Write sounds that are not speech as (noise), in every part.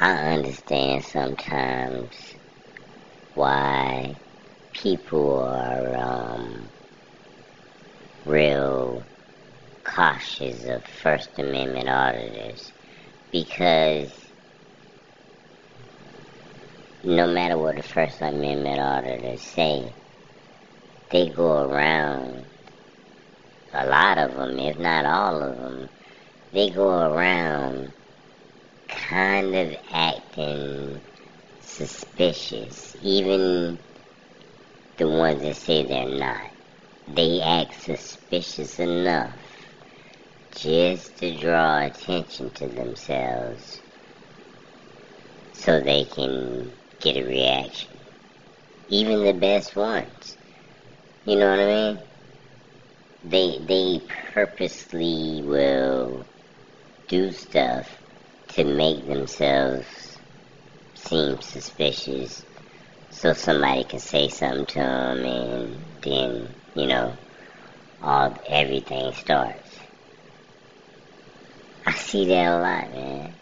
I understand sometimes why people are um, real cautious of First Amendment auditors because no matter what the First Amendment auditors say, they go around, a lot of them, if not all of them, they go around kind of acting suspicious, even the ones that say they're not. They act suspicious enough just to draw attention to themselves so they can get a reaction. Even the best ones. You know what I mean? They they purposely will do stuff to make themselves seem suspicious so somebody can say something to them and then, you know, all everything starts. I see that a lot, man.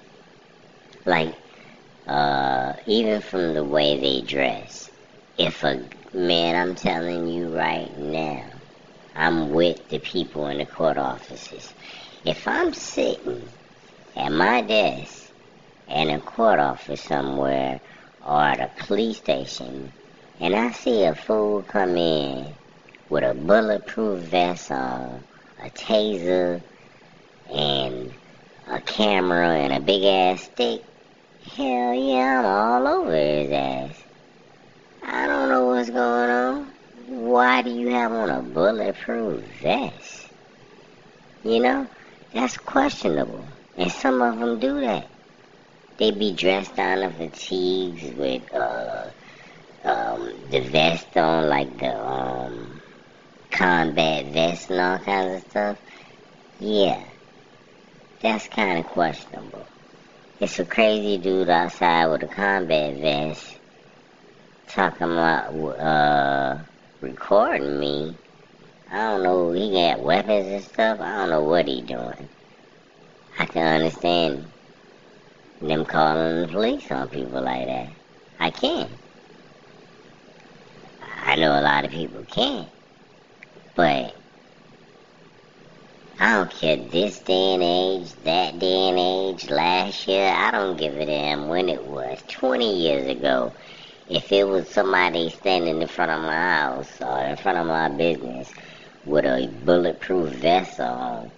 Like, uh, even from the way they dress. If a man, I'm telling you right now, I'm with the people in the court offices. If I'm sitting at my desk in a court office somewhere or at a police station and I see a fool come in with a bulletproof vest on, a taser, and a camera and a big ass stick, hell yeah, I'm all over his ass. I don't know what's going on. Why do you have on a bulletproof vest? You know, that's questionable. And some of them do that. They be dressed down in fatigues with uh, um, the vest on, like the um, combat vest and all kinds of stuff. Yeah, that's kind of questionable. It's a crazy dude outside with a combat vest talking about uh, recording me. I don't know. He got weapons and stuff. I don't know what he doing. I can understand them calling the police on people like that. I can. I know a lot of people can't. But I don't care this day and age, that day and age, last year, I don't give a damn when it was. 20 years ago, if it was somebody standing in front of my house or in front of my business with a bulletproof vest on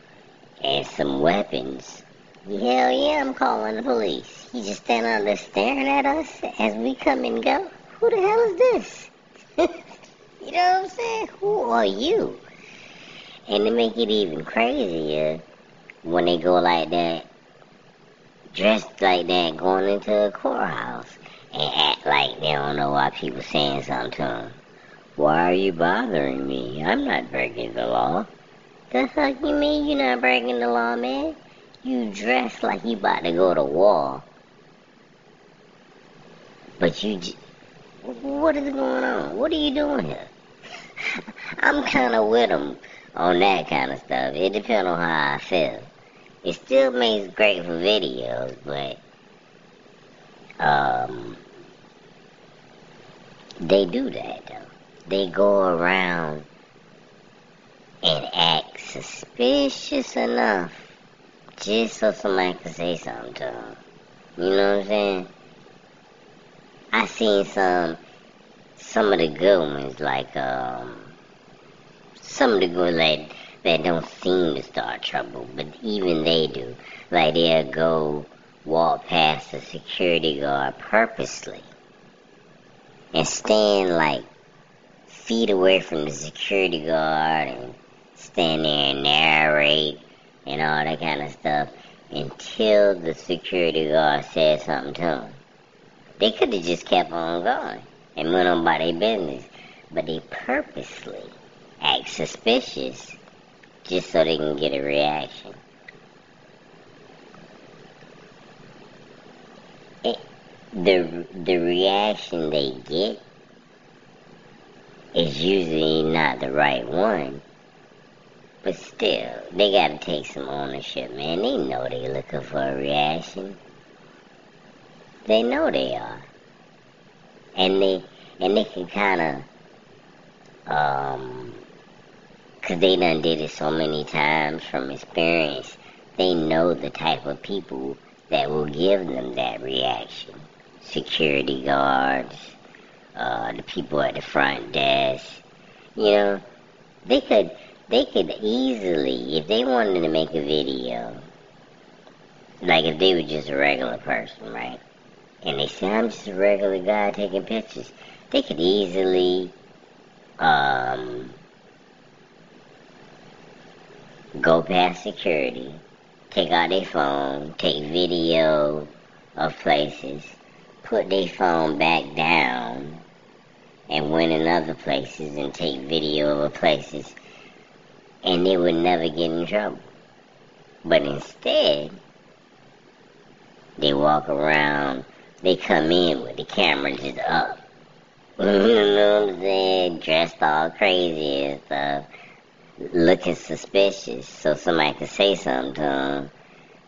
and some weapons, hell yeah, I'm calling the police. He just standing out there staring at us as we come and go. Who the hell is this? (laughs) you know what I'm saying? Who are you? And to make it even crazier, when they go like that, dressed like that, going into a courthouse and act like they don't know why people saying something to them. Why are you bothering me? I'm not breaking the law. The fuck you mean you're not breaking the law, man? You dress like you about to go to war. But you, j- what is going on? What are you doing here? (laughs) I'm kind of with them on that kind of stuff. It depends on how I feel. It still makes great for videos, but um, they do that though. They go around suspicious enough just so somebody can say something to them. You know what I'm saying? I seen some some of the good ones like um some of the good like that don't seem to start trouble, but even they do. Like they'll go walk past the security guard purposely and stand like feet away from the security guard and stand there and narrate and all that kind of stuff until the security guard said something to them. They could have just kept on going and went on by their business, but they purposely act suspicious just so they can get a reaction. It, the the reaction they get is usually not the right one, but still, they gotta take some ownership, man. They know they looking for a reaction. They know they are. And they and they can kind of um cuz they done did it so many times from experience. They know the type of people that will give them that reaction. Security guards, uh, the people at the front desk. You know, they could they could easily, if they wanted to make a video, like if they were just a regular person, right? And they say I'm just a regular guy taking pictures, they could easily um, go past security, take out their phone, take video of places, put their phone back down, and went in other places and take video of places, and they would never get in trouble. But instead, they walk around, they come in with the camera just up. (laughs) you know what I'm saying? Dressed all crazy and stuff, looking suspicious, so somebody could say something to them.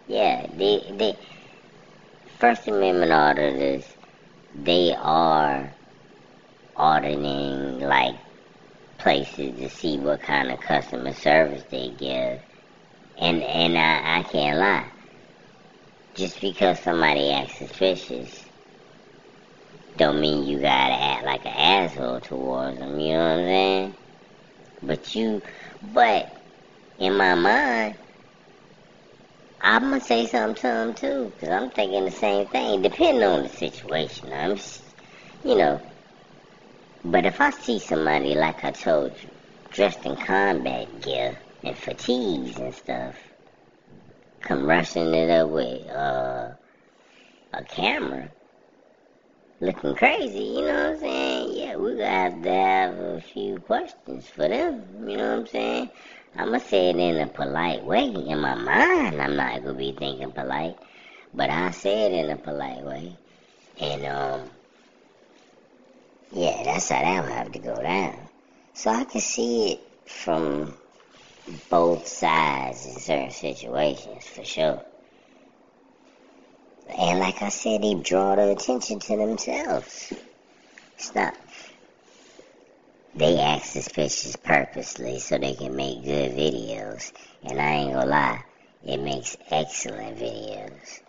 Yeah, they, they, First Amendment auditors, they are auditing like places to see what kind of customer service they give. And and I, I can't lie. Just because somebody acts suspicious don't mean you gotta act like an asshole towards them, you know what I'm saying? But you but in my mind I'm gonna say something to them too, because I'm thinking the same thing, depending on the situation. I'm, you know, but if I see somebody, like I told you, dressed in combat gear and fatigues and stuff, come rushing it up with uh, a camera, looking crazy, you know what I'm saying? Yeah, we gotta have to have a few questions for them, you know what I'm saying? I'm gonna say it in a polite way. In my mind, I'm not gonna be thinking polite, but I say it in a polite way. And, um, how that would have to go down. So I can see it from both sides in certain situations, for sure. And like I said, they draw the attention to themselves. Not. They act suspicious purposely so they can make good videos. And I ain't gonna lie, it makes excellent videos.